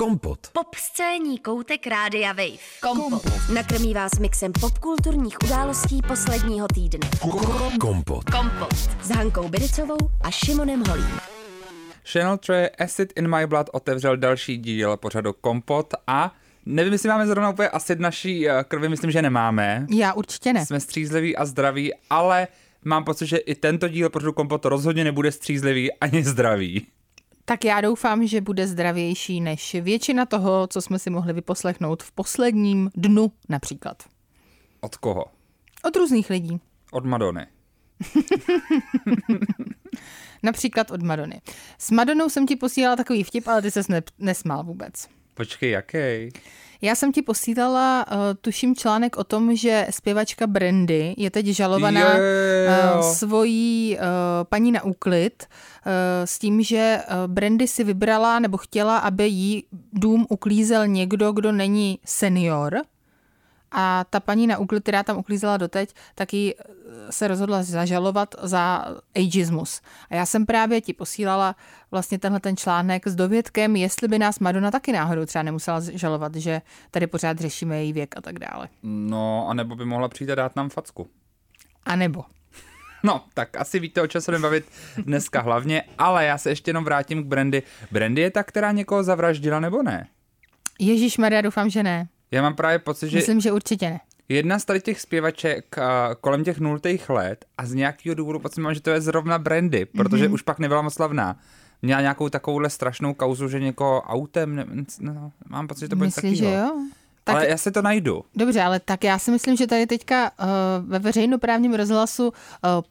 Kompot. Pop scéní koutek Rádia Wave. Kompot. Nakrmí vás mixem popkulturních událostí posledního týdne. Kompot. Kompot. S Hankou Biricovou a Šimonem Holím. Channel 3 Acid in My Blood otevřel další díl pořadu Kompot a nevím, jestli máme zrovna úplně acid naší eh, krvi, myslím, že nemáme. Já určitě ne. Jsme střízliví a zdraví, ale mám pocit, že i tento díl pořadu Kompot rozhodně nebude střízlivý ani zdravý. Tak já doufám, že bude zdravější než většina toho, co jsme si mohli vyposlechnout v posledním dnu například. Od koho? Od různých lidí. Od Madony. Například od Madony. S Madonou jsem ti posílala takový vtip, ale ty ses ne- nesmál vůbec. Počkej, jaký? Já jsem ti posílala, uh, tuším, článek o tom, že zpěvačka Brandy je teď žalovaná Jo. uh, svojí uh, paní na úklid uh, s tím, že uh, Brandy si vybrala nebo chtěla, aby jí dům uklízel někdo, kdo není senior. A ta paní na úklid, která tam uklízela doteď, tak jí eh, se rozhodla zažalovat za ageismus. A já jsem právě ti posílala vlastně tenhle ten článek s dovědkem, jestli by nás Madonna taky náhodou třeba nemusela žalovat, že tady pořád řešíme její věk a tak dále. No, anebo by mohla přijít a dát nám facku. A nebo. No, tak asi víte, o čem se budeme bavit dneska hlavně, ale já se ještě jenom vrátím k Brandy. Brandy je ta, která někoho zavraždila, nebo ne? Ježíš Maria, doufám, že ne. Já mám právě pocit, že Myslím, že určitě ne. jedna z tady těch zpěvaček a, kolem těch nultých let a z nějakého důvodu pocit mám, že to je zrovna Brandy, protože Mhm. mm-hmm. už pak nebyla moc slavná. Měla nějakou takovouhle strašnou kauzu, že někoho autem, ne, no, mám pocit, že to bude Myslíš, že jo? Tak... Ale já si to najdu. Dobře, ale tak já si myslím, že tady teďka uh, ve veřejnoprávním rozhlasu uh,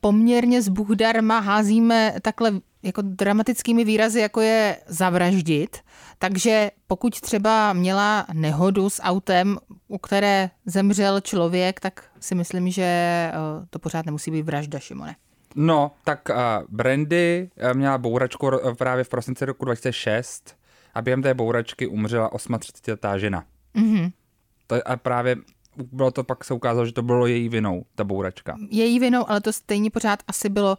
poměrně z Buchdarma házíme takhle jako dramatickými výrazy, jako je zavraždit. Takže pokud třeba měla nehodu s autem, u které zemřel člověk, tak si myslím, že uh, to pořád nemusí být vražda, Šimone. No, tak uh, Brandy uh, měla bouračku právě v prosinci roku 2006 a během té bouračky umřela 38-letá žena. Mhm. To, a právě bylo to pak se ukázalo, že to bylo její vinou, ta bouračka. Její vinou, ale to stejně pořád asi bylo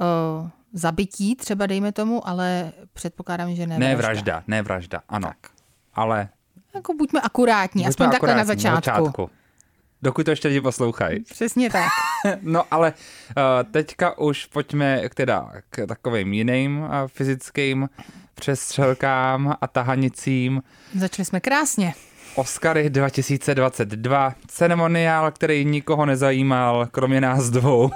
uh, zabití, třeba dejme tomu, ale předpokládám, že ne. Ne vražda, ne vražda, ano. Tak. Ale Jako buďme akurátní, buďme aspoň takhle na akurátní, začátku. Dokud to ještě lidi poslouchají. Přesně tak. No ale uh, teďka už pojďme k, teda, k takovým jiným uh, fyzickým přestřelkám a tahanicím. Začali jsme krásně. Oscary 2022, ceremoniál, který nikoho nezajímal, kromě nás dvou.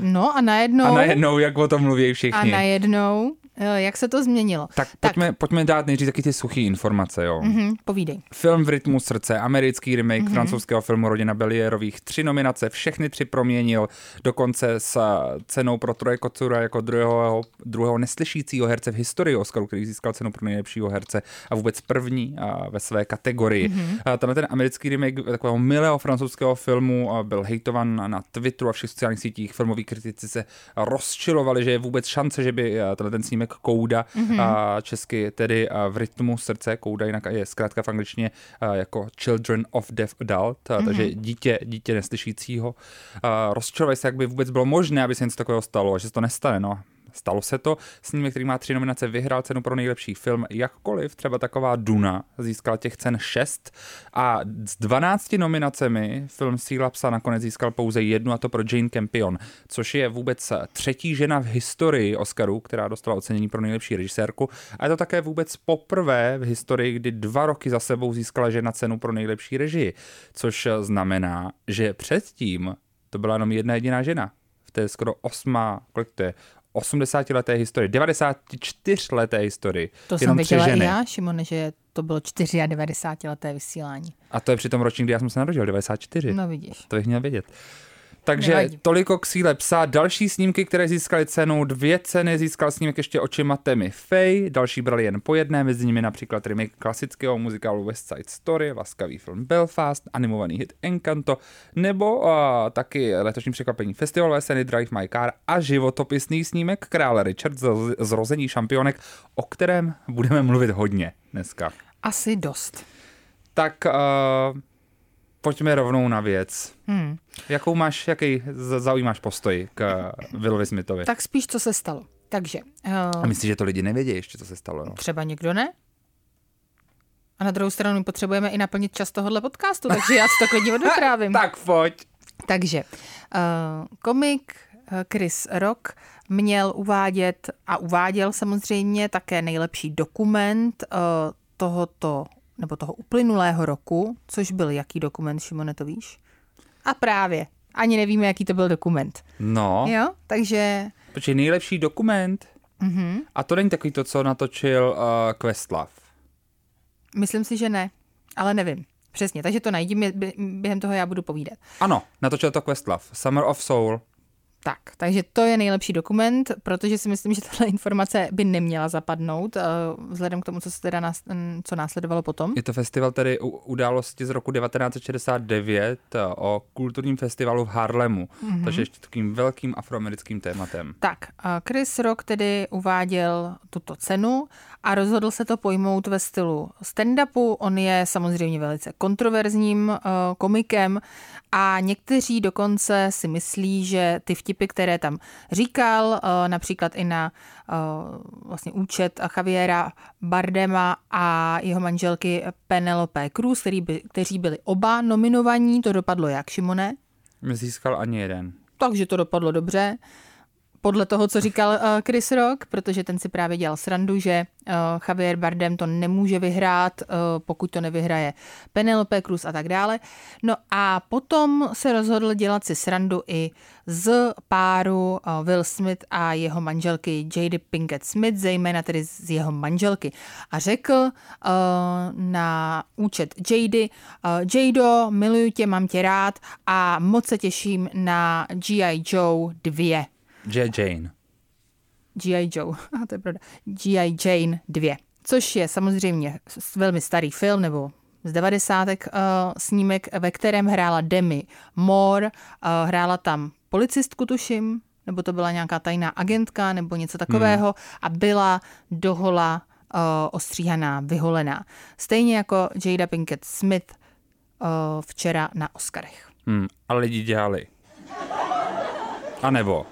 No a najednou, A najednou, jak o tom mluví a všichni. najednou eh, jak se to změnilo? Tak pojďme, pojďme dát nejdřív taky ty suché informace, jo. Mhm, povídej. Film v rytmu srdce, americký remake mm-hmm. francouzského filmu Rodina Belierových, tři nominace, všechny tři proměnil, dokonce s eh, cenou pro Troje Kocura jako druhého, druhého neslyšícího herce v historii Oscaru, který získal cenu pro nejlepšího herce a vůbec první a, ve své kategorii. Mm-hmm. A tenhle ten americký remake takového milého francouzského filmu a byl hejtovan na, Twitteru a všech sociálních sítích. Filmoví kritici se rozčilovali, že je vůbec šance, že by eh, tenhle ten snímek Kouda, mm-hmm. a česky tedy a v rytmu srdce, Kouda jinak je zkrátka v angličtině jako Children of Deaf Adult, a, takže dítě, dítě neslyšícího. A rozčilovali se, jak by vůbec bylo možné, aby se něco takového stalo a že se to nestane. No, Stalo se to, snímek, který má tři nominace, vyhrál cenu pro nejlepší film, jakkoliv. Třeba taková Duna získala těch cen 6 a s 12 nominacemi film Síla psa nakonec získal pouze jednu a to pro Jane Campion, což je vůbec třetí žena v historii Oscaru, která dostala ocenění pro nejlepší režisérku. A je to také vůbec poprvé v historii, kdy dva roky za sebou získala žena cenu pro nejlepší režii, což znamená, že předtím to byla jenom jedna jediná žena. V té skoro osma, kolik to je, 80 leté historii, 94 leté historii. To jenom jsem tři věděla i ženy. já, Šimone, že to bylo 94 leté vysílání. A to je při tom ročník, kdy já jsem se narodil, 94. No vidíš. To bych měl vědět. Takže Nevadí. toliko k síle psa. Další snímky, které získaly cenu, dvě ceny získal snímek ještě očima Temy Faye, další brali jen po jedné, mezi nimi například remake klasického muzikálu West Side Story, laskavý film Belfast, animovaný hit Encanto, nebo uh, taky letošní překvapení festivalové scény Drive My Car a životopisný snímek Krále Richard z Zrození šampionek, o kterém budeme mluvit hodně dneska. Asi dost. Tak uh, pojďme rovnou na věc. Hmm. Jakou máš, jaký zaujímáš postoj k Willovi Smithovi? Tak spíš, co se stalo. Takže A uh, myslíš, že to lidi nevědí ještě, co se stalo? No? třeba někdo ne? A na druhou stranu potřebujeme i naplnit čas tohohle podcastu, takže já si to klidně odvyprávím. tak pojď. Takže uh, komik uh, Chris Rock měl uvádět a uváděl samozřejmě také nejlepší dokument uh, tohoto nebo toho uplynulého roku, což byl jaký dokument, Šimone, to víš? A právě, ani nevíme, jaký to byl dokument. No, Jo, takže počkej, nejlepší dokument. mhm, A to není takový to, co natočil uh, Questlove. myslím si, že ne, ale nevím. Přesně, takže to bě- během toho já budu povídat. Ano, natočil to Questlove. Summer of Soul. Tak, takže to je nejlepší dokument, protože si myslím, že tato informace by neměla zapadnout, eh, vzhledem k tomu, co se teda nás, co následovalo potom. Je to festival tedy u- události z roku 1969 uh, o kulturním festivalu v Harlemu. Mm-hmm. Takže ještě takovým velkým afroamerickým tématem. Tak, a Chris Rock tedy uváděl tuto cenu a rozhodl se to pojmout ve stylu stand-upu. On je samozřejmě velice kontroverzním komikem a někteří dokonce si myslí, že ty vtipy, které tam říkal, uh, například i na uh, vlastně účet Javiera Bardema a jeho manželky Penelope Cruz, který by, kteří byli oba nominovaní, to dopadlo jak, Šimone? Získal ani jeden. Takže to dopadlo dobře. Podle toho, co říkal uh, Chris Rock, protože ten si právě dělal srandu, že uh, Javier Bardem to nemůže vyhrát, uh, pokud to nevyhraje Penelope Cruz a tak dále. No a potom se rozhodl dělat si srandu i z páru Will Smith a jeho manželky Jady Pinkett Smith, zejména tedy z jeho manželky. A řekl na účet Jady, Jado, miluju tě, mám tě rád a moc se těším na G.I. Joe 2. J. Jane. G.I. Joe, a to je pravda, G.I. Jane 2, což je samozřejmě velmi starý film, nebo z 90. Uh, snímek, ve kterém hrála Demi Moore, uh, hrála tam policistku, tuším, nebo to byla nějaká tajná agentka, nebo něco takového, hmm. a byla dohola uh, ostříhaná, vyholená. Stejně jako Jada Pinkett Smith uh, včera na Oscarech. Hmm, a lidi dělali. A nebo.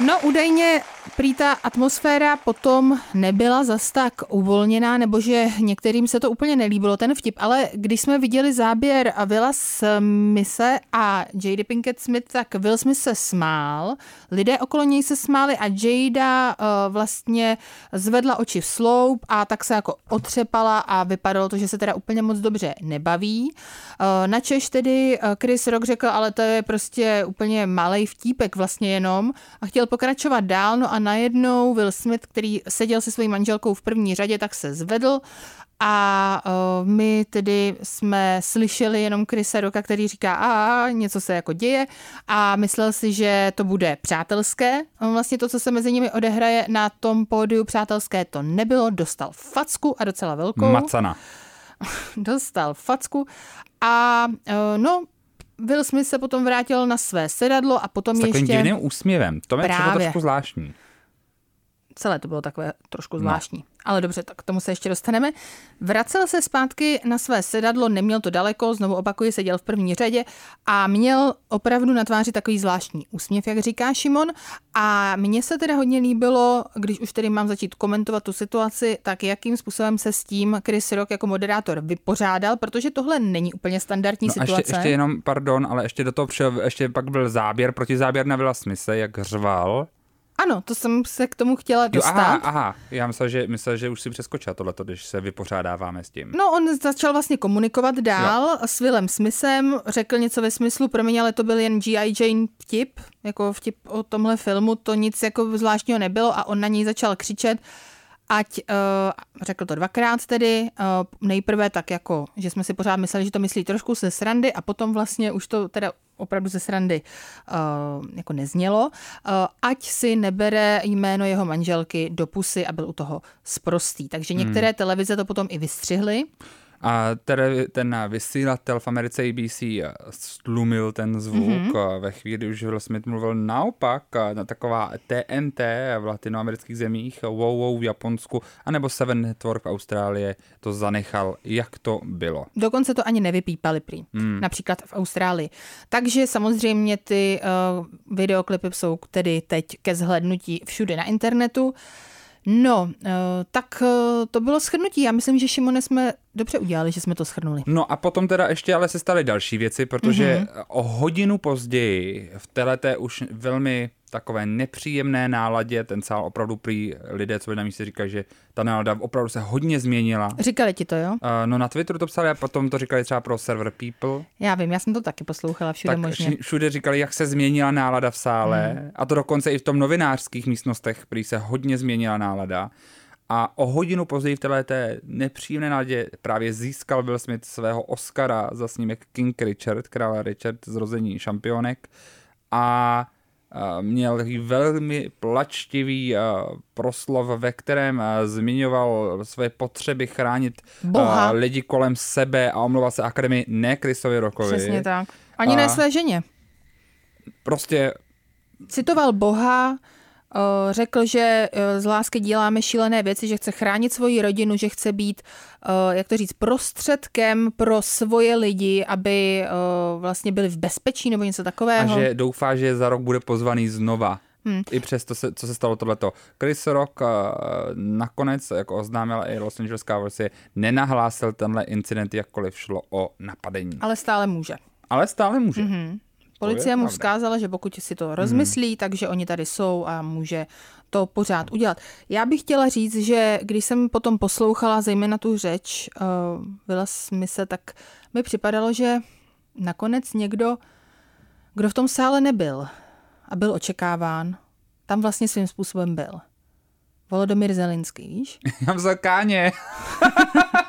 No údajně prý ta atmosféra potom nebyla zas tak uvolněná, nebo že některým se to úplně nelíbilo, ten vtip, ale když jsme viděli záběr Willa Smise a Jada Pinkett Smith, tak Will Smith se smál, lidé okolo něj se smáli a Jada uh, vlastně zvedla oči v sloup a tak se jako otřepala a vypadalo to, že se teda úplně moc dobře nebaví. Uh, načež tedy uh, Chris Rock řekl, ale to je prostě úplně malý vtípek vlastně jenom a chtěl pokračovat dál, no a najednou Will Smith, který seděl se svojí manželkou v první řadě, tak se zvedl a uh, my tedy jsme slyšeli jenom Chrisa Rocka, který říká, a něco se jako děje a myslel si, že to bude přátelské. Vlastně to, co se mezi nimi odehraje na tom pódiu přátelské, to nebylo. Dostal facku a docela velkou. Macana. Dostal facku a uh, no, Will Smith se potom vrátil na své sedadlo a potom S takovým ještě... divným úsměvem. To mi přišlo Právě. trošku zvláštní. Celé to bylo takové trošku zvláštní. No. Ale dobře, tak k tomu se ještě dostaneme. Vracel se zpátky na své sedadlo, neměl to daleko, znovu opakuji, seděl v první řadě a měl opravdu na tváři takový zvláštní úsměv, jak říká Šimon. A mně se teda hodně líbilo, když už tedy mám začít komentovat tu situaci, tak jakým způsobem se s tím Chris Rock jako moderátor vypořádal, protože tohle není úplně standardní No a situace. ještě, ještě jenom, pardon, ale ještě do toho přišel, ještě pak byl záběr, proti záběr na Willa Smise, jak řval. Ano, to jsem se k tomu chtěla Jo, dostat. aha, aha, já myslel, že, myslel, že už si přeskočila tohleto, když se vypořádáváme s tím. No, on začal vlastně komunikovat dál jo. s Willem Smithem, řekl něco ve smyslu, promiň, ale to byl jen G.I. Jane vtip, jako vtip o tomhle filmu, to nic jako zvláštního nebylo a on na něj začal křičet, ať, uh, řekl to dvakrát tedy, uh, nejprve tak jako, že jsme si pořád mysleli, že to myslí trošku se srandy a potom vlastně už to teda opravdu ze srandy uh, jako neznělo, uh, ať si nebere jméno jeho manželky do pusy a byl u toho sprostý. Takže některé hmm. televize to potom i vystřihly. A tedy ten vysílatel v Americe ABC stlumil ten zvuk mm-hmm. ve chvíli, kdy už Will Smith mluvil naopak na taková TNT v latinoamerických zemích, Wow Wow v Japonsku, anebo Seven Network v Austrálii to zanechal, jak to bylo. Dokonce to ani nevypípali prý, hmm. například v Austrálii. Takže samozřejmě ty uh, videoklipy jsou tedy teď ke zhlednutí všude na internetu. No, eh, tak eh, to bylo shrnutí. Já myslím, že Šimone jsme dobře udělali, že jsme to shrnuli. No a potom teda ještě ale se staly další věci, protože mm-hmm. o hodinu později v této už velmi takové nepříjemné náladě, ten sál opravdu prý lidé, co by na místě říkají, že ta nálada opravdu se hodně změnila. Říkali ti to, jo? Uh, no na Twitteru to psali a potom to říkali třeba pro server People. Já vím, já jsem to taky poslouchala všude tak možně. Všude říkali, jak se změnila nálada v sále mm. a to dokonce i v tom novinářských místnostech, prý se hodně změnila nálada. A o hodinu později v této nepříjemné nádě právě získal Will Smith svého Oscara za snímek King Richard, krále Richard, zrození šampionek. A měl velmi plačtivý proslov, ve kterém zmiňoval své potřeby chránit Boha. lidi kolem sebe a omlouval se akademii ne Chrisovi Rokovi. Přesně tak. Ani a ne své ženě. Prostě citoval Boha, řekl, že eh, z lásky děláme šílené věci, že chce chránit svoji rodinu, že chce být, eh, jak to říct, prostředkem pro svoje lidi, aby vlastně byli v bezpečí nebo něco takového. A že doufá, že za rok bude pozvaný znova. Hmm. I přes to, co se stalo tohleto. Chris Rock uh, nakonec, jako oznámila i Los Angeles Cowboys, nenahlásil tenhle incident, jakkoliv šlo o napadení. Ale stále může. Ale stále může. Mm-hmm. Policie mu vzkázala, že pokud si to rozmyslí, hmm. takže oni tady jsou a může to pořád udělat. Já bych chtěla říct, že když jsem potom poslouchala zejména tu řeč uh, Willa Smise, tak mi připadalo, že nakonec někdo, kdo v tom sále nebyl a byl očekáván, tam vlastně svým způsobem byl. Volodomir Zelinský, víš? Já vzal káně.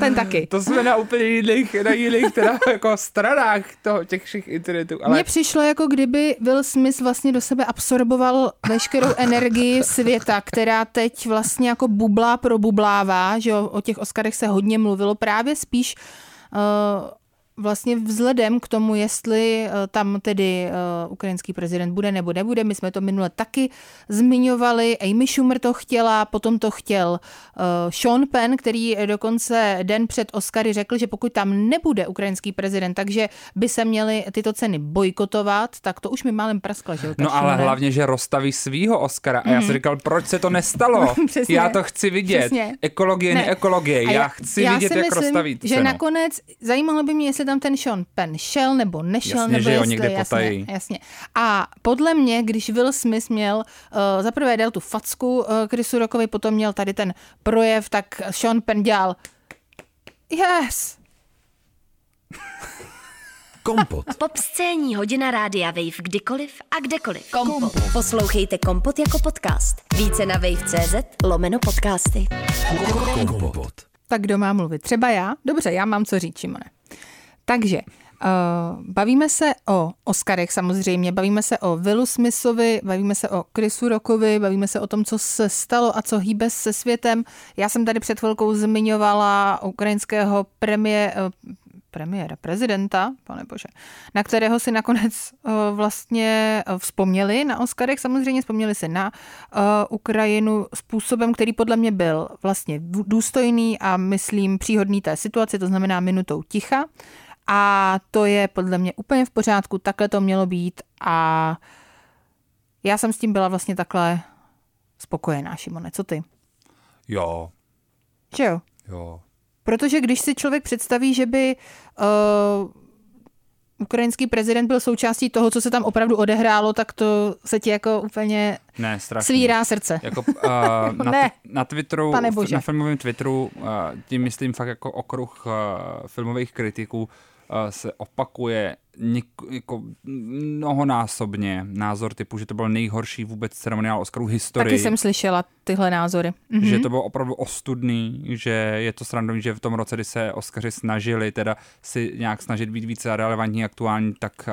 Ten taky. To jsme na úplně jiných, na jiných teda jako stranách toho, těch všech internetů. Ale... Mně přišlo, jako kdyby Will Smith vlastně do sebe absorboval veškerou energii světa, která teď vlastně jako bublá probublává, že o těch Oscarech se hodně mluvilo, právě spíš uh, vlastně vzhledem k tomu, jestli eh, tam tedy uh, ukrajinský prezident bude nebo nebude, my jsme to minule taky zmiňovali, Amy Schumer to chtěla, potom to chtěl uh, Sean Penn, který dokonce den před Oscary řekl, že pokud tam nebude ukrajinský prezident, takže by se měly tyto ceny bojkotovat, tak to už mi málem praskla, že No ale hlavně, že rozstaví svýho Oscara a já jsem mhm. říkal, proč se to nestalo? já to chci vidět. Přesně. Ekologie, ne, ekologie. Já, já chci já vidět, jak myslím, rozstaví cenu. že nakonec zajímalo by mě, jestli tam ten Sean Penn šel nebo nešel, jasně, nebo že jestli, někde jasně, jasně. A podle mě, když Will Smith měl, uh, zaprvé dal tu facku uh, Chrisu Rockovi, potom měl tady ten projev, tak Sean Penn dělal yes, Kompot. Pop scéní hodina rádia Wave kdykoliv a kdekoliv. Kompot. Kompot. Poslouchejte Kompot jako podcast. Více na wave.cz lomeno podcasty. Kompot. Tak kdo má mluvit? Třeba já? Dobře, já mám co říct, Šimone. Takže Uh, bavíme se o Oscarech samozřejmě, bavíme se o Willu Smithovi, bavíme se o Chrisu Rockovi, bavíme se o tom, co se stalo a co hýbe se světem. Já jsem tady před chvilkou zmiňovala ukrajinského premié, uh, premiéra, prezidenta, pane bože, na kterého si nakonec uh, vlastně vzpomněli na Oscarech, samozřejmě vzpomněli si na uh, Ukrajinu způsobem, který podle mě byl vlastně důstojný a myslím příhodný té situaci, to znamená minutou ticha. A to je podle mě úplně v pořádku, takhle to mělo být a já jsem s tím byla vlastně takhle spokojená, Šimone, co ty? Jo. Že jo? Jo. Protože když si člověk představí, že by uh, ukrajinský prezident byl součástí toho, co se tam opravdu odehrálo, tak to se ti jako úplně ne, svírá srdce. Jako, uh, na, ne, na Twitteru, na filmovém Twitteru, uh, tím myslím fakt jako okruh uh, filmových kritiků, se opakuje něk- jako mnohonásobně názor typu, že to byl nejhorší vůbec ceremoniál Oscarů historii. Taky jsem slyšela tyhle názory. Mhm. Že to bylo opravdu ostudný, že je to srandovní, že v tom roce, kdy se Oscaři snažili teda si nějak snažit být více relevantní, aktuální, tak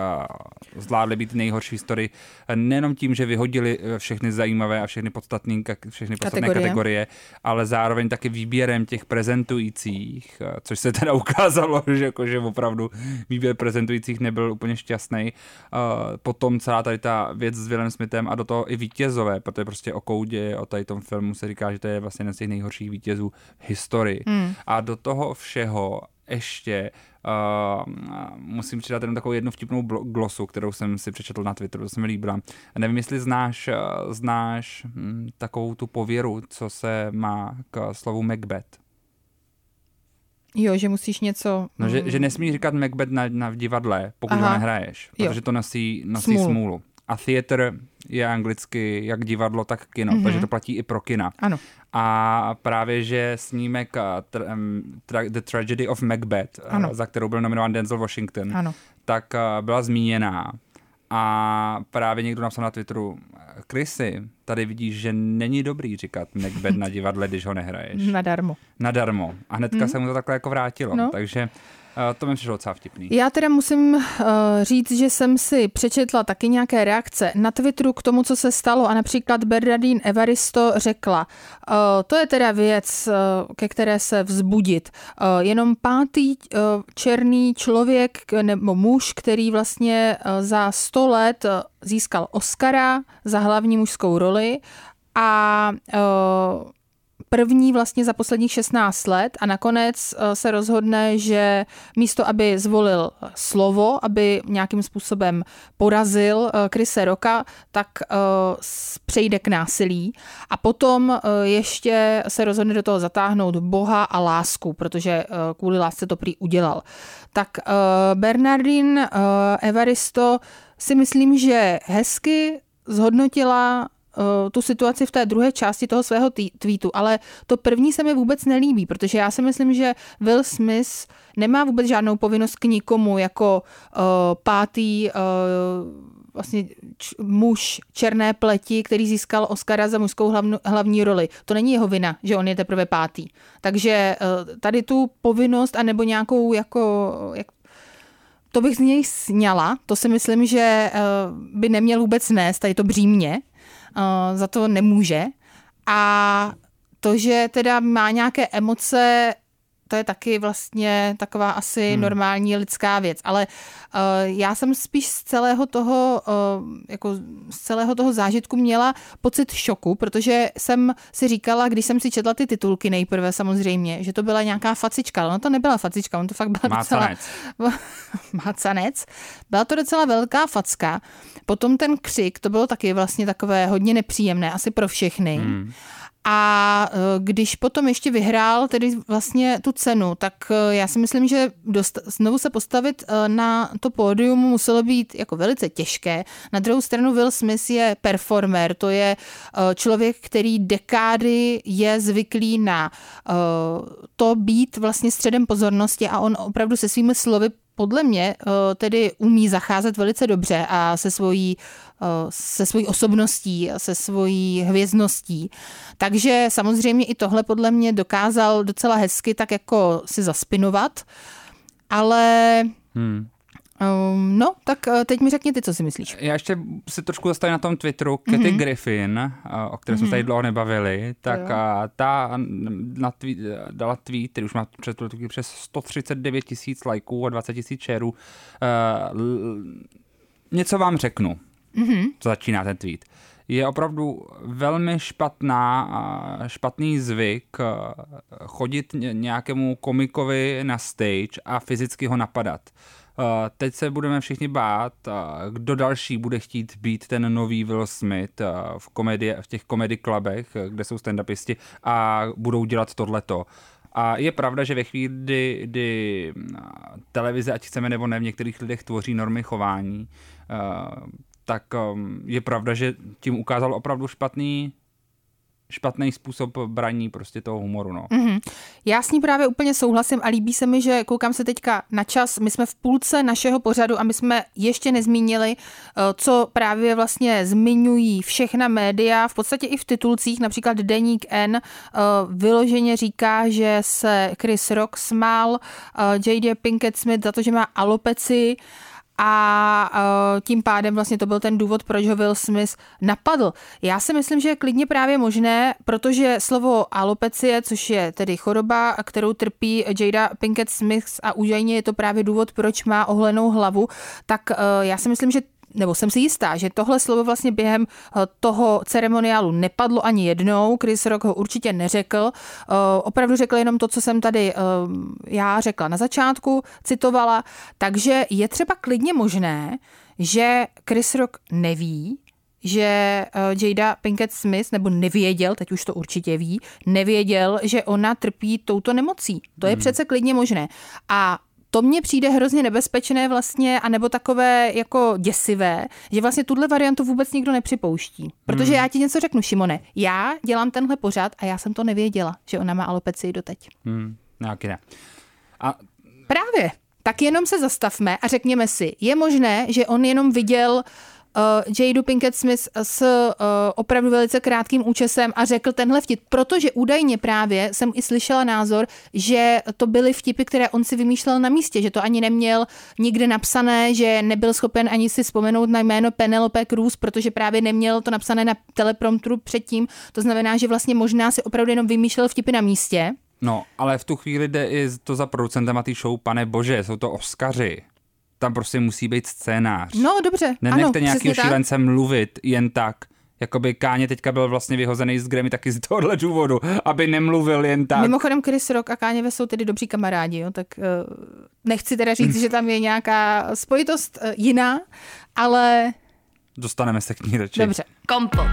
zvládli být nejhorší historii. Nejenom tím, že vyhodili e, všechny zajímavé a všechny podstatné, všechny podstatné kategorie. kategorie, ale zároveň taky výběrem těch prezentujících, což se teda ukázalo, že, jako, že opravdu výběr prezentujících nebyl nebyl úplně šťastný. Uh, potom celá tady ta věc s Willem Smithem a do toho i vítězové, protože prostě o Koudě, o tady tom filmu se říká, že to je vlastně jeden z těch nejhorších vítězů v historii. Mm. A do toho všeho ještě uh, musím přidat jenom takovou jednu vtipnou glosu, kterou jsem si přečetl na Twitteru, to se mi líbila. Nevím, jestli znáš, uh, znáš hm, takovou tu pověru, co se má k slovu Macbeth. Jo, že musíš něco... No, že, že nesmíš říkat Macbeth na, na v divadle, pokud Aha. ho nehraješ, protože jo. to nosí, nosí smůlu. smůlu. A theater je anglicky jak divadlo, tak kino, mm-hmm. takže to platí i pro kina. Ano. A právě, že snímek uh, tra, tra, The Tragedy of Macbeth, uh, ano. za kterou byl nominován Denzel Washington, ano. tak uh, byla zmíněná. A právě někdo napsal na Twitteru, Chrissy, tady vidíš, že není dobrý říkat Macbeth na divadle, když ho nehraješ. Nadarmo. Nadarmo. A hnedka mm. se mu to takhle jako vrátilo. No. Takže to mi přišlo docela vtipný. Já teda musím uh, říct, že jsem si přečetla taky nějaké reakce na Twitteru k tomu, co se stalo a například Bernardine Evaristo řekla, uh, to je teda věc, uh, ke které se vzbudit. Jenom pátý černý člověk nebo muž, který vlastně za 100 let získal Oscara za hlavní mužskou roli a první vlastně za posledních 16 let a nakonec eh, se rozhodne, že místo, aby zvolil slovo, aby nějakým způsobem porazil Krise eh, Roka, tak eh, přejde k násilí a potom ještě se rozhodne do toho zatáhnout Boha a lásku, protože kvůli lásce to prý udělal. Tak Bernardin Evaristo si myslím, že hezky zhodnotila Eh, tu situaci v té druhé části toho svého tweetu, ale to první se mi vůbec nelíbí, protože já si myslím, že Will Smith nemá vůbec žádnou povinnost k nikomu jako uh, pátý uh, vlastně č- muž černé pleti, který získal Oscara za mužskou hlavnu, hlavní roli. To není jeho vina, že on je teprve pátý. Takže uh, tady tu povinnost, anebo nějakou jako, jak, to bych z něj sněla, to si myslím, že by neměl vůbec nést, tady to břímě, uh, za to nemůže. A to, že teda má nějaké emoce, to je taky vlastně taková asi hmm. normální lidská věc. Ale uh, já jsem spíš z celého toho, uh, jako z celého toho zážitku měla pocit šoku, protože jsem si říkala, když jsem si četla ty titulky nejprve samozřejmě, že to byla nějaká facička, ale no to nebyla facička, on to fakt byla Mácanec. docela... Mácanec. Byla to docela velká facka. Potom ten křik, to bylo taky vlastně takové hodně nepříjemné, asi pro všechny. Hmm. A e, když potom ještě vyhrál tedy vlastně tu cenu, tak e, já si myslím, že dost, znovu se postavit e, na to pódium muselo být jako velice těžké. Na druhou stranu Will Smith je performer, to je člověk, který dekády je zvyklý na to být vlastně středem pozornosti a on opravdu se svými slovy podle mě tedy umí zacházet velice dobře a se svojí Eh, se svojí osobností, se svojí hvězdností. Takže samozřejmě i tohle podle mě dokázal docela hezky tak jako si zaspinovat, ale hmm. Um, no, tak eh, teď mi řekni ty, co si myslíš. Já ještě se trošku zastavím na tom Twitteru. Katy mm-hmm. Griffin, eh, o které mm-hmm. jsme tady mhm. dlouho nebavili, tak ta na tweet, dala tweet, který už má přes, přes 139 tisíc lajků a 20 tisíc šerů. Uh, něco vám řeknu mm-hmm. začíná ten tweet. Je opravdu velmi špatná, špatný zvyk eh, chodit nějakému komikovi na stage a fyzicky ho napadat. Eh, teď se budeme všichni bát, eh, kdo další bude chtít být ten nový Will Smith v, komedii, v těch komedy klubech, kde jsou stand-upisti a budou dělat tohleto. A je pravda, že ve chvíli, kdy, kdy televize, ať chceme nebo ne, v některých lidech tvoří normy chování, tak um, je pravda, že tím ukázal opravdu špatný špatný způsob braní prostě toho humoru. No. Mm-hmm. Já s ní právě úplně souhlasím a líbí se mi, že koukám se teďka na čas, my jsme v půlce našeho pořadu a my jsme ještě nezmínili, uh, co právě vlastně zmiňují všechna média, v podstatě i v titulcích, například Deník N uh, vyloženě říká, že se Chris Rock smál uh, J.D. Pinkett Smith za to, že má alopeci, a uh, tím pádem vlastně to byl ten důvod, proč ho Will Smith napadl. Já si myslím, že je klidně právě možné, protože slovo alopecie, což je tedy choroba, kterou trpí Jada Pinkett Smith a údajně je to právě důvod, proč má ohlenou hlavu, tak uh, já si myslím, že nebo jsem si jistá, že tohle slovo vlastně během eh, toho ceremoniálu nepadlo ani jednou. Chris Rock ho určitě neřekl. Eh, opravdu řekl jenom to, co jsem tady eh, já řekla na začátku, citovala. Takže je třeba klidně možné, že Chris Rock neví, že Jada Pinkett Smith, nebo nevěděl, teď už to určitě ví, nevěděl, že ona trpí touto nemocí. To je hmm. přece klidně možné. A to mně přijde hrozně nebezpečné vlastně, anebo takové jako děsivé, že vlastně tuhle variantu vůbec nikdo nepřipouští. Protože hmm. já ti něco řeknu, Šimone, já dělám tenhle pořad a já jsem to nevěděla, že ona má alopecii doteď. Hmm, nějaký ne. A... Právě. Tak jenom se zastavme a řekněme si, je možné, že on jenom viděl uh, Jadu Pinkett Smith s uh, opravdu velice krátkým účesem a řekl tenhle vtip, protože údajně právě jsem i slyšela názor, že to byly vtipy, které on si vymýšlel na místě, že to ani neměl nikde napsané, že nebyl schopen ani si vzpomenout na jméno Penelope Cruz, protože právě neměl to napsané na teleprompteru předtím. To znamená, že vlastně možná si opravdu jenom vymýšlel vtipy na místě. No, ale v tu chvíli jde i to za producentem a show, pane bože, jsou to Oscaři tam prostě musí být scénář. No dobře, Nenechte ano, nějakého šílence tak. mluvit jen tak. Jakoby Káně teďka byl vlastně vyhozený z Grammy taky z tohohle důvodu, aby nemluvil jen tak. Mimochodem Chris Rock a Káně jsou tedy dobří kamarádi, jo, tak uh, nechci teda říct, že tam je nějaká spojitost uh, jiná, ale... Dostaneme se k ní radši. Dobře. Kompot.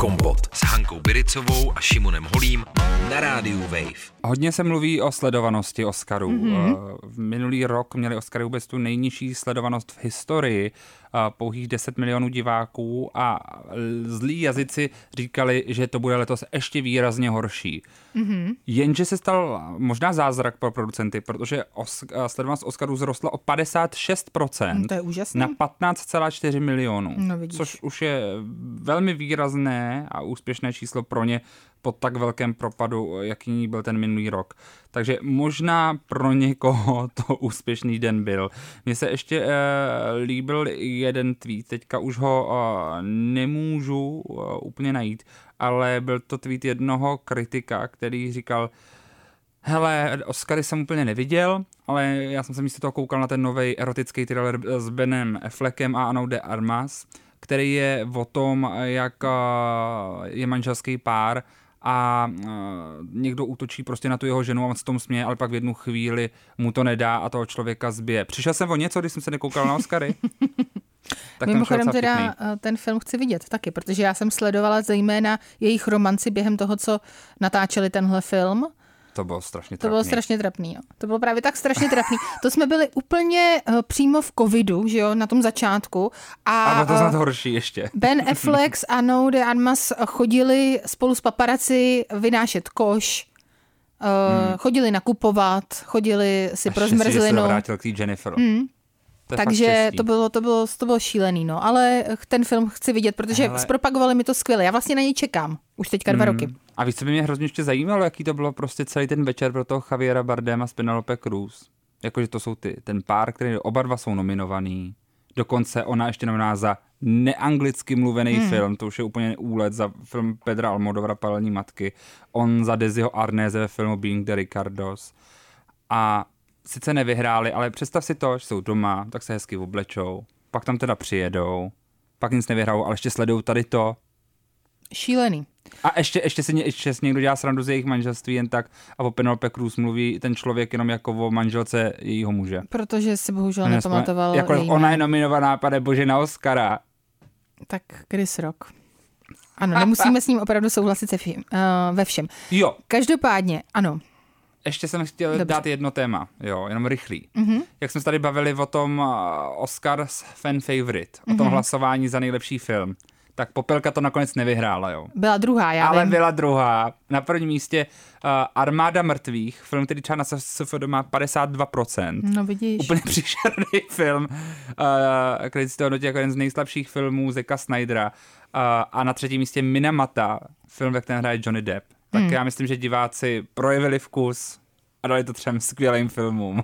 Kompot s Hankou Biricovou a Šimonem Holím na rádiu Wave. Hodně se mluví o sledovanosti Oscarů. Mm-hmm. V minulý rok měli Oscary vůbec tu nejnižší sledovanost v historii pouhých 10 milionů diváků a zlí jazyci říkali, že to bude letos ještě výrazně horší. Mm-hmm. Jenže se stal možná zázrak pro producenty, protože os- sledovanost Oscarů zrostla o 56% no, to je úžasný. na 15,4 milionů, no, což už je velmi výrazné a úspěšné číslo pro ně po tak velkém propadu, jaký byl ten minulý rok. Takže možná pro někoho to úspěšný den byl. Mně se ještě uh, líbil jeden tweet, teďka už ho uh, nemůžu uh, úplně najít, ale byl to tweet jednoho kritika, který říkal, Hele, Oscary jsem úplně neviděl, ale já jsem se místo toho koukal na ten nový erotický thriller s Benem Fleckem a Anou de Armas, který je o tom, jak je manželský pár a někdo útočí prostě na tu jeho ženu a on se tomu směje, ale pak v jednu chvíli mu to nedá a toho člověka zbije. Přišel jsem o něco, když jsem se nekoukal na Oscary. tak Mimochodem teda ten film chci vidět taky, protože já jsem sledovala zejména jejich romanci během toho, co natáčeli tenhle film to bylo strašně trapný. To bylo strašně trapný, jo. To bylo právě tak strašně trapný. To jsme byli úplně uh, přímo v covidu, že jo, na tom začátku. A, a to snad uh, horší ještě. Ben Affleck a No de Armas chodili spolu s paparaci vynášet koš, uh, hmm. chodili nakupovat, chodili si a pro zmrzlinu. se vrátil k té Jennifer. Hmm. To Takže to bylo, to, bylo, to bylo šílený, no. Ale ten film chci vidět, protože Hele. zpropagovali mi to skvěle. Já vlastně na něj čekám. Už teďka dva mm. roky. A víš, co by mě hrozně ještě zajímalo, jaký to bylo prostě celý ten večer pro toho Javiera Bardema s Penelope Cruz. Jakože to jsou ty, ten pár, který oba dva jsou nominovaný. Dokonce ona ještě nominovaná za neanglicky mluvený hmm. film, to už je úplně úlet za film Pedra Almodovra Palení matky. On za Desiho Arnéze ve filmu Being the Ricardos. A sice nevyhráli, ale představ si to, že jsou doma, tak se hezky oblečou, pak tam teda přijedou, pak nic nevyhrajou, ale ještě sledují tady to. Šílený. A ještě, ještě, si, ještě si někdo dělá srandu z jejich manželství jen tak a o Penelope Cruz mluví ten člověk jenom jako o manželce jejího muže. Protože si bohužel nepamatoval Jako ona je nominovaná, pane bože, na Oscara. Tak Chris Rock. Ano, nemusíme s ním opravdu souhlasit se vším, uh, ve všem. Jo. Každopádně, ano, ještě jsem chtěl Dobře. dát jedno téma, jo, jenom rychlý. Mm-hmm. Jak jsme se tady bavili o tom uh, Oscars fan favorite, o tom mhm. hlasování za nejlepší film, tak Popelka to nakonec nevyhrála, jo. Byla druhá, já Ale vím. byla druhá. Na prvním místě uh, Armáda mrtvých, film, který třeba na SFD má 52%. No vidíš. Úplně příšerný film, uh, který si to hodnotí jako jeden z nejslabších filmů Zeka Snydera. Uh, a na třetím místě Minamata, film, ve kterém hraje Johnny Depp tak hmm. já myslím, že diváci projevili vkus a dali to třem skvělým filmům.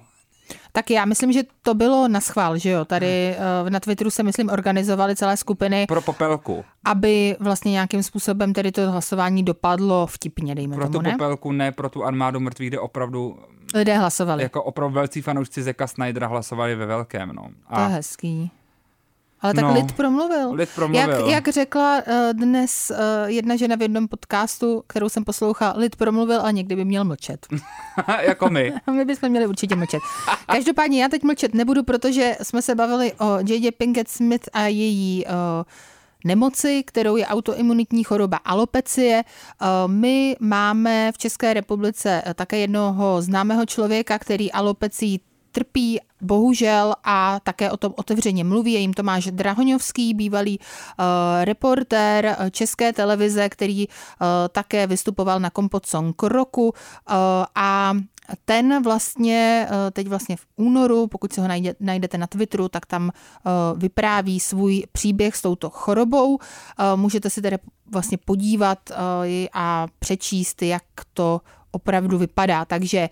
Tak já myslím, že to bylo na schvál, že jo? Tady uh, na Twitteru se, myslím, organizovali celé skupiny. Pro popelku. Aby vlastně nějakým způsobem tedy to hlasování dopadlo vtipně, dejme pro tomu, tu ne? popelku, ne pro tu armádu mrtvých, kde opravdu Lidé hlasovali. jako opravdu velcí fanoušci Zeka Snydera hlasovali ve velkém. No. To je hezký. Ale tak No, lid promluvil. lid promluvil. Jak, jak řekla uh, dnes uh, jedna žena v jednom podcastu, kterou jsem poslouchala, lid promluvil a někdy by měl mlčet. jako my. A my bychom měli určitě mlčet. Každopádně já teď mlčet nebudu, protože jsme se bavili o J.J. Pinkett Smith a její uh, nemoci, kterou je autoimunitní choroba alopecie. My máme v České republice eh, také jednoho známého člověka, který alopecí trpí, bohužel, a také o tom otevřeně mluví. Je jim Tomáš Drahoňovský, bývalý uh, reportér eh, České televize, který uh, také vystupoval na Kompot Song roku uh, a ten vlastně, eh, teď vlastně v únoru, pokud si ho najde, najdete na Twitteru, tak tam eh, vypráví svůj příběh s touto chorobou. Můžete si tedy vlastně podívat a přečíst, jak to opravdu vypadá. Takže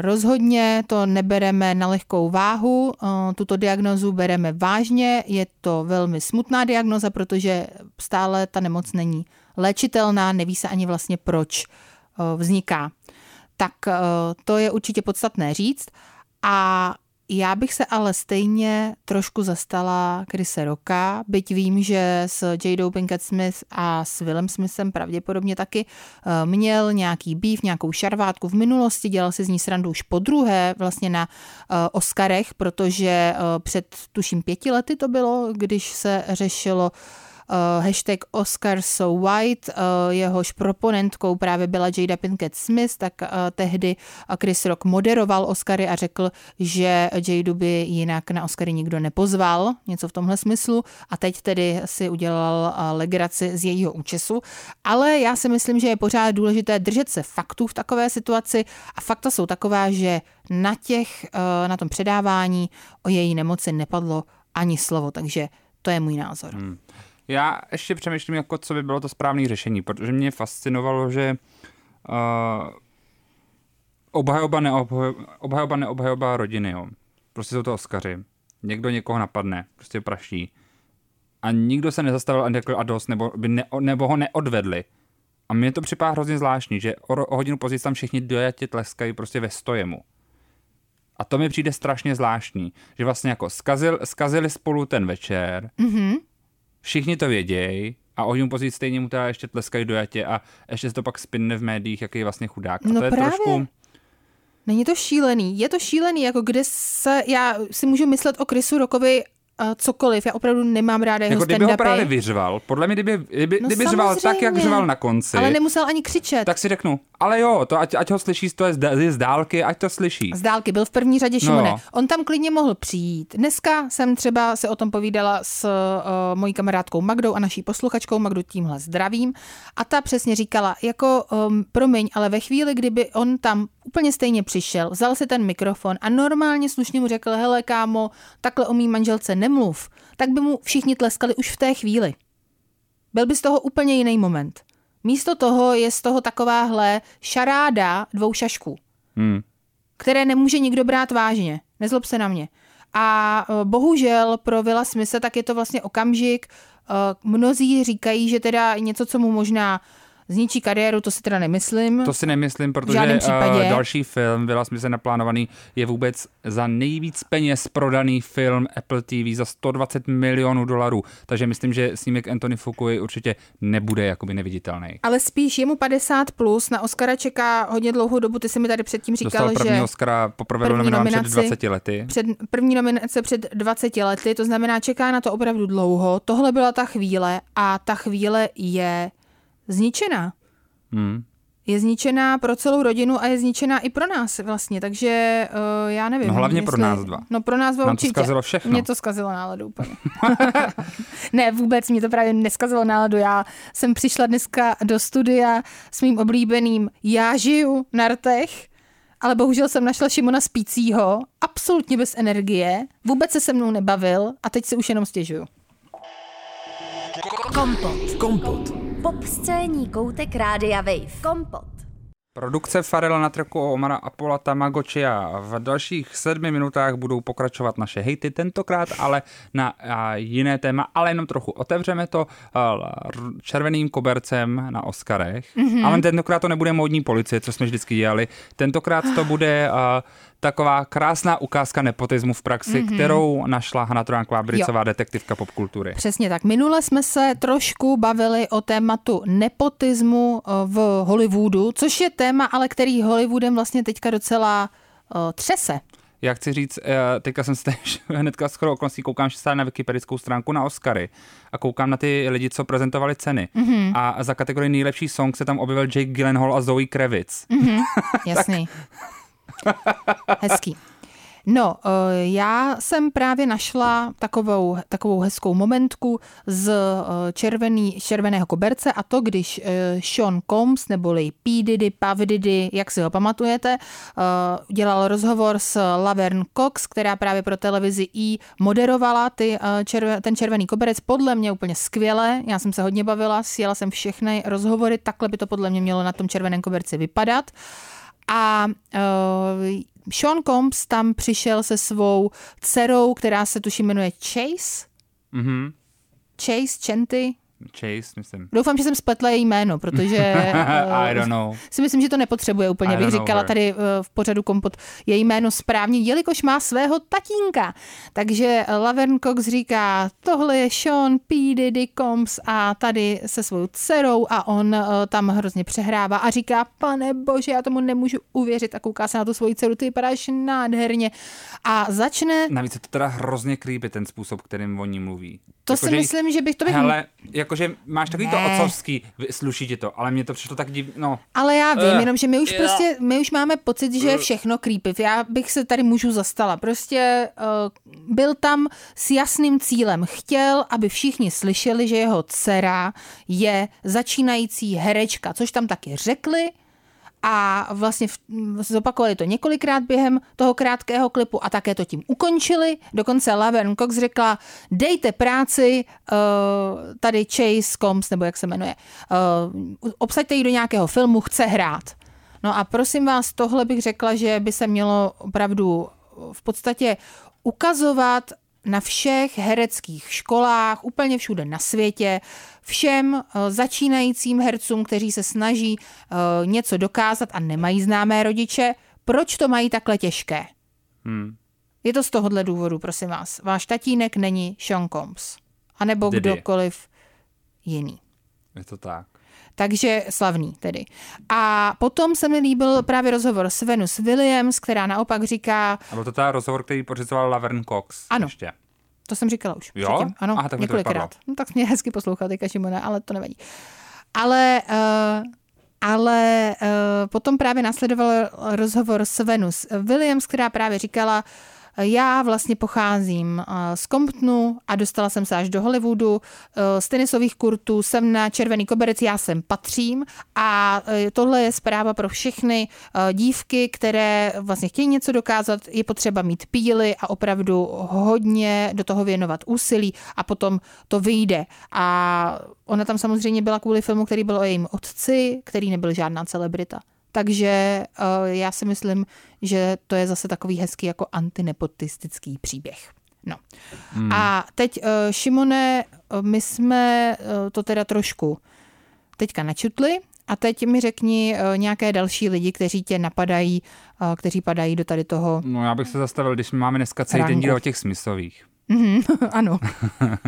rozhodně to nebereme na lehkou váhu, eh, tuto diagnozu bereme vážně, je to velmi smutná diagnoza, protože stále ta nemoc není léčitelná, neví se ani vlastně proč eh, vzniká. Tak eh, to je určitě podstatné říct. A já bych se ale stejně trošku zastala Krise Roka, byť vím, že s Jadou Pinkett Smith a s Willem Smithem pravděpodobně taky eh, měl nějaký býv, nějakou šarvátku v minulosti, dělal si z ní srandu už po druhé vlastně na eh, Oscarech, protože eh, před tuším pěti lety to bylo, když se řešilo hashtag Oscar so white, uh, jehož proponentkou právě byla Jada Pinkett Smith, tak uh, tehdy Chris Rock moderoval Oscary a řekl, že Jadu by jinak na Oscary nikdo nepozval, něco v tomhle smyslu a teď tedy si udělal legraci z jejího účesu, ale já si myslím, že je pořád důležité držet se faktů v takové situaci a fakta jsou taková, že na těch, na tom předávání o její nemoci nepadlo ani slovo, takže to je můj názor. Hmm. Já ještě přemýšlím, jako co by bylo to správné řešení, protože mě fascinovalo, že uh, obhajoba, neobhajoba, obhajoba, neobhajoba rodiny, jo. Prostě jsou to Oscaři. Někdo někoho napadne, prostě praší. A nikdo se nezastavil a řekl a dost, nebo, by ne, nebo ho neodvedli. A mně to připadá hrozně zvláštní, že o, o hodinu později tam všichni dojatě tleskají prostě ve stojemu. A to mi přijde strašně zvláštní, že vlastně jako skazil, skazili spolu ten večer, mm-hmm. Všichni to vědějí a o hodinu později stejně mu teda ještě tleskají dojatě a ještě se to pak spinne v médiích, jaký je vlastně chudák. A No to je právě. trošku... Není to šílený. Je to šílený, jako kde se, já si můžu myslet o Chrisu Rokovi cokoliv. Já opravdu nemám ráda jeho Jako kdyby ho právě vyřval, podle mě, kdyby, kdyby, No kdyby řval tak, jak řval na konci, Ale nemusel ani křičet. tak si řeknu, ale jo, to ať, ať ho slyší z, to je z, z dálky, ať to slyší. Z dálky byl v první řadě Šimone. No. On tam klidně mohl přijít. Dneska jsem třeba se o tom povídala s uh, mojí kamarádkou Magdou a naší posluchačkou Magdu tímhle zdravím. A ta přesně říkala, jako um, promiň, ale ve chvíli, kdyby on tam úplně stejně přišel, vzal si ten mikrofon a normálně slušně mu řekl, hele kámo, takhle o mý manželce nemluv, tak by mu všichni tleskali už v té chvíli. Byl by z toho úplně jiný moment. Místo toho je z toho takováhle šaráda dvou šašků Hmm. které nemůže nikdo brát vážně. Nezlob se na mě. A eh, bohužel pro Vila Smise tak je to vlastně okamžik. eh, Mnozí říkají, že teda něco, co mu možná zničí kariéru, to si teda nemyslím. To si nemyslím, protože. Uh, další film, byla jsme se naplánovaný, je vůbec za nejvíc peněz prodaný film Apple TV za 120 milionů dolarů. Takže myslím, že snímek Anthony Fukui určitě nebude jakoby neviditelný. Ale spíš je mu 50 plus, na Oscara čeká hodně dlouhou dobu, ty jsi mi tady předtím říkal, Dostal první že Oscara, poprvé první nominován před nominaci 20 lety. před, první nominace před 20 lety, to znamená, čeká na to opravdu dlouho. Tohle byla ta chvíle a ta chvíle je zničená. Hmm. je zničená pro celou rodinu a je zničená i pro nás vlastně, takže uh, já nevím. No hlavně pro nás dva. No pro nás dva Nám to určitě. zkazilo všechno. Mě to zkazilo náladu úplně. ne, vůbec mě to právě neskazilo náladu. Já jsem přišla dneska do studia s mým oblíbeným Já žiju na rtech, ale bohužel jsem našla Šimona spícího, absolutně bez energie, vůbec se se mnou nebavil a teď si už jenom stěžuju. Kompot. Kompot. Pop scéní koutek Rádia Wave. Kompot. Produkce Farela na tracku Omara Apola Tamagotchi a v dalších sedmi minutách budou pokračovat naše hejty, tentokrát ale na jiné téma, ale jenom trochu otevřeme to červeným kobercem na Oscarech, mm-hmm. ale tentokrát to nebude módní policie, co jsme vždycky dělali, tentokrát to bude taková krásná ukázka nepotismu v praxi, mm-hmm. kterou našla Hana Tránková, bricová detektivka popkultury. Přesně tak. Minule jsme se trošku bavili o tématu nepotismu eh, v Hollywoodu, což je téma, ale který Hollywoodem vlastně teďka docela uh, třese. Já chci říct, eh, teďka jsem se hnedka skoro okolností koukám že na wikipedickou stránku na Oscary a koukám na ty lidi, co prezentovali ceny. Mm-hmm. A za kategorii nejlepší song se tam objevil Jake Gyllenhaal a Zoe Kravitz. Mm-hmm. Jasný. Hezký. No, eh, já jsem právě našla takovou, takovou hezkou momentku z eh, červený, červeného koberce a to, když eh, Sean Combs neboli P. Diddy, Puff Diddy, jak si ho pamatujete, dělal rozhovor s Laverne Cox, která právě pro televizi E moderovala ty, ten červený koberec. Podle mě úplně skvěle, já jsem se hodně bavila, sjela jsem všechny rozhovory, takhle by to podle mě mělo na tom červeném koberci vypadat. A uh, Sean Combs tam přišel se svou dcerou, která se tuším jmenuje Chase. Mm-hmm. Chase, Chanty, Chase, myslím. Doufám, že jsem spletla její jméno, protože I don't know. si myslím, že to nepotřebuje úplně, bych říkala her. tady eh, v pořadu Kompot její jméno správně, jelikož má svého tatínka. Takže Laverne Cox říká, tohle je Sean P. Diddy Combs a tady se svou dcerou a on uh, tam hrozně přehrává a říká, pane bože, já tomu nemůžu uvěřit a kouká se na tu svoji dceru, ty vypadáš nádherně a začne... Navíc je to teda hrozně creepy ten způsob, kterým oni mluví. To jako, si že, myslím, že bych to bych... Hele, jakože máš takový ne. to otcovský, sluší ti to, ale mě to přišlo tak div... no. Ale já vím, uh, jenom, že my už uh, prostě, my už máme pocit, že je všechno creepy. Já bych se tady můžu zastala. Prostě uh, byl tam s jasným cílem. Chtěl, aby všichni slyšeli, že jeho dcera je začínající herečka, což tam taky řekli, a vlastně zopakovali to několikrát během toho krátkého klipu a také to tím ukončili. Dokonce Laverne Cox řekla, dejte práci uh, tady Chase Combs, nebo jak se jmenuje, uh, obsaďte ji do nějakého filmu, chce hrát. No a prosím vás, tohle bych řekla, že by se mělo opravdu v podstatě ukazovat na všech hereckých školách, úplně všude na světě, všem eh, začínajícím hercům, kteří se snaží eh, něco dokázat a nemají známé rodiče, proč to mají takhle těžké. Hmm. Je to z tohohle důvodu, prosím vás. Váš tatínek není Sean Combs. A nebo Didi. kdokoliv jiný. Je to tak. Takže slavný tedy. A potom se mi líbil právě rozhovor s Venus Williams, která naopak říká... A byl to ta rozhovor, který pořizoval Laverne Cox. Ano. Ještě. To jsem říkala už. Jo? Předtím. Ano, Aha, tak několikrát. No, tak mě hezky poslouchal teďka Šimona, ale to nevadí. Ale, uh, ale uh, potom právě následoval rozhovor s Venus Williams, která právě říkala, já vlastně pocházím eh, z Comptonu a dostala jsem se až do Hollywoodu. Eh, z tenisových kurtů jsem na červený koberec, já sem patřím a eh, tohle je zpráva pro všechny dívky, které vlastně chtějí něco dokázat. Je potřeba mít píly a opravdu hodně do toho věnovat úsilí a potom to vyjde. A ona tam samozřejmě byla kvůli filmu, který byl o jejím otci, který nebyl žádná celebrita. Takže uh, já si myslím, že to je zase takový hezký jako antinepotistický příběh. No. Hmm. A teď, uh, Šimone, my jsme uh, to teda trošku teďka načutli a teď mi řekni uh, nějaké další lidi, kteří tě napadají, uh, kteří padají do tady toho No já bych se zastavil, když máme dneska celý rangu. ten díl o těch smyslových. Mm-hmm, ano.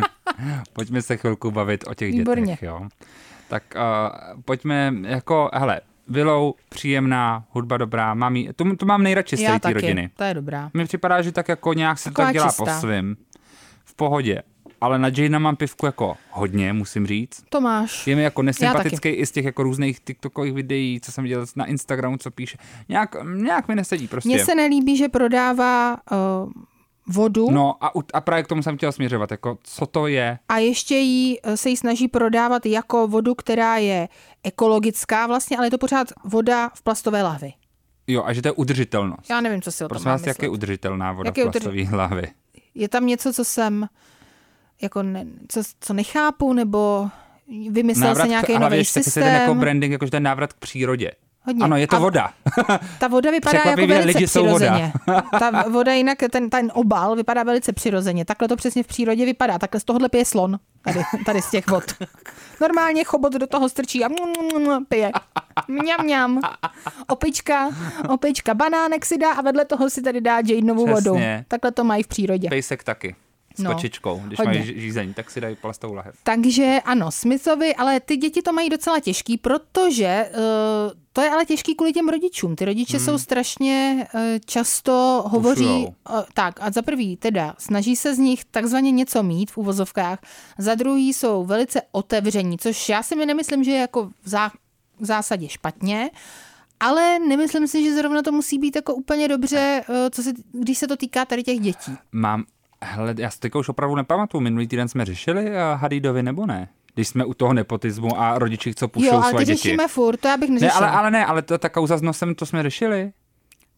pojďme se chvilku bavit o těch Výborně. dětech, jo. Tak uh, pojďme jako, hele, Willow, příjemná, hudba dobrá, mám jí, to, to mám nejradši z té rodiny. to je dobrá. Mně připadá, že tak jako nějak se to tak dělá čistá. po svým. V pohodě. Ale na Jane mám pivku jako hodně, musím říct. To máš. Je mi jako nesympatický i z těch jako různých TikTokových videí, co jsem viděl na Instagramu, co píše. Nějak, nějak mi nesedí prostě. Mně se nelíbí, že prodává uh, vodu. No a, a právě k tomu jsem chtěl směřovat, jako co to je. A ještě jí, eh, se jí snaží prodávat jako vodu, která je ekologická vlastně, ale je to pořád voda v plastové lahvi. Jo, a že to je udržitelnost. Já nevím, co si o tom Prosím vás, jak je udržitelná voda jak v plastové udrž... lahvi? Je tam něco, co jsem jako ne, co, co nechápu, nebo vymyslel návrat se nějaký nový systém. Ten jako branding, jakože ten návrat k přírodě. Hodně. Ano, je to A voda. Ta voda vypadá jako velice lidi jsou voda. přirozeně. Ta voda jinak, ten, ten obal vypadá velice přirozeně. Takhle to přesně v přírodě vypadá. Takhle z tohohle pije slon. Tady, tady z těch vod. Normálně chobot do toho strčí a pije. Mňam, mňam. Opička, opička banánek si dá a vedle toho si tady dá Přesně. vodu. Takhle to mají v přírodě. Pejsek taky. S No, kočičkou. Když hodně. mají žízeň, tak si dají plastovou lahev. Takže ano, Smithovi, ale ty děti to mají docela těžký, protože uh, to je ale těžký kvůli těm rodičům. Ty rodiče hmm. jsou strašně uh, často hovoří, Pušujou. uh, tak a za prvý teda snaží se z nich takzvaně něco mít v uvozovkách, za druhý jsou velice otevření, což já si mi nemyslím, že je jako v, zá, v zásadě špatně, ale nemyslím si, že zrovna to musí být jako úplně dobře, co se, když se to týká tady těch dětí. Mám, hele, já si teďka už opravdu nepamatuju, minulý týden jsme řešili Hadidovi nebo ne? Když jsme u toho nepotismu a rodiči, co pušou Jo, ale svoje ty děti. řešíme furt, to já bych Ne, neřešila. ale, ale ne, ale to, ta kauza s nosem, to jsme řešili.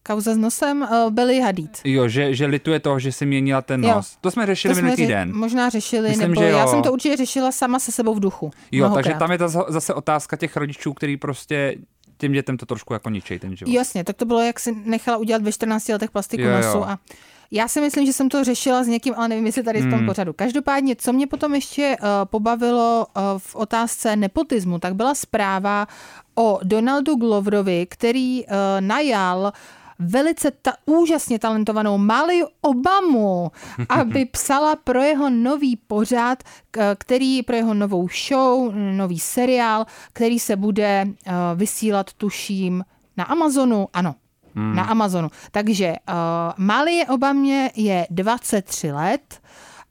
Kauza s nosem uh, Billy Hadid. Jo, že, že lituje toho, že si měnila ten Jo. nos. To jsme řešili To minulý ře- týden. možná řešili, Myslím, nebo že já jo. jsem to určitě řešila sama se sebou v duchu. Jo, Mnohokrát. takže tam je ta za- zase otázka těch rodičů, který prostě těm dětem to trošku jako ničej ten život. Jasně, tak to bylo, jak si nechala udělat ve 14 letech plastiku Jo, jo. nosu a já si myslím, že jsem to řešila s někým, ale nevím, jestli tady v tom Hmm. pořadu. Každopádně, co mě potom ještě uh, pobavilo uh, v otázce nepotismu, tak byla zpráva o Donaldu Gloverovi, který uh, najal velice ta, úžasně talentovanou Mali Obamu, aby psala pro jeho nový pořad, který pro jeho novou show, nový seriál, který se bude vysílat, tuším, na Amazonu, ano, hmm. na Amazonu. Takže uh, Mali Obamě je 23 let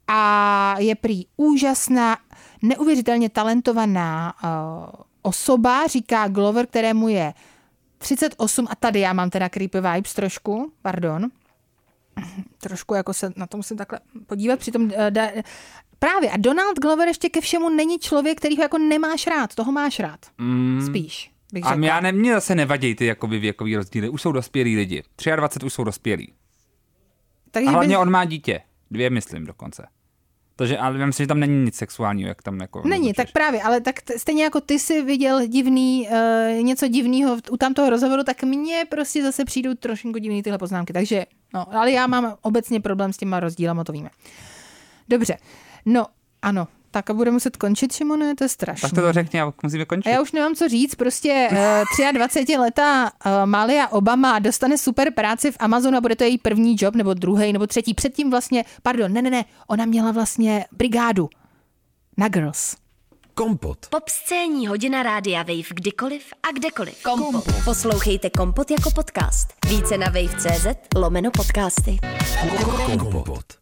a je prý úžasná, neuvěřitelně talentovaná uh, osoba, říká Glover, kterému je 38 a tady já mám teda creepy vibes trošku, pardon. Trošku jako se na to musím takhle podívat, přitom eh, da, právě a Donald Glover ještě ke všemu není člověk, který ho jako nemáš rád, toho máš rád. Mm. Spíš, bych A řekla. já ne, mě zase nevadí ty jakoby věkový rozdíly. Už jsou dospělí lidi. 23 už jsou dospělí. Takže A hlavně bych- on má dítě. Dvě, myslím dokonce. Takže, ale já myslím, že tam není nic sexuálního, jak tam jako... Není, naznačuješ. tak právě, ale tak t- stejně jako ty si viděl divný, uh, něco divného u tamtoho rozhovoru, tak mně prostě zase přijdou trošku divný tyhle poznámky. Takže, no, ale já mám obecně problém s těma rozdílama, to víme. Dobře, no, ano, tak a bude muset končit, Šimone, to je strašné. Tak to, to řekni a musíme končit. A já už nemám co říct, prostě uh, 23 letá uh, Malia Obama dostane super práci v Amazonu a bude to její první job, nebo druhý, nebo třetí. Předtím vlastně, pardon, ne, ne, ne, ona měla vlastně brigádu na Girls. Kompot. Pop scéní hodina rádia Wave kdykoliv a kdekoliv. Kompot. Poslouchejte Kompot jako podcast. Více na wave.cz lomeno podcasty. Kompot.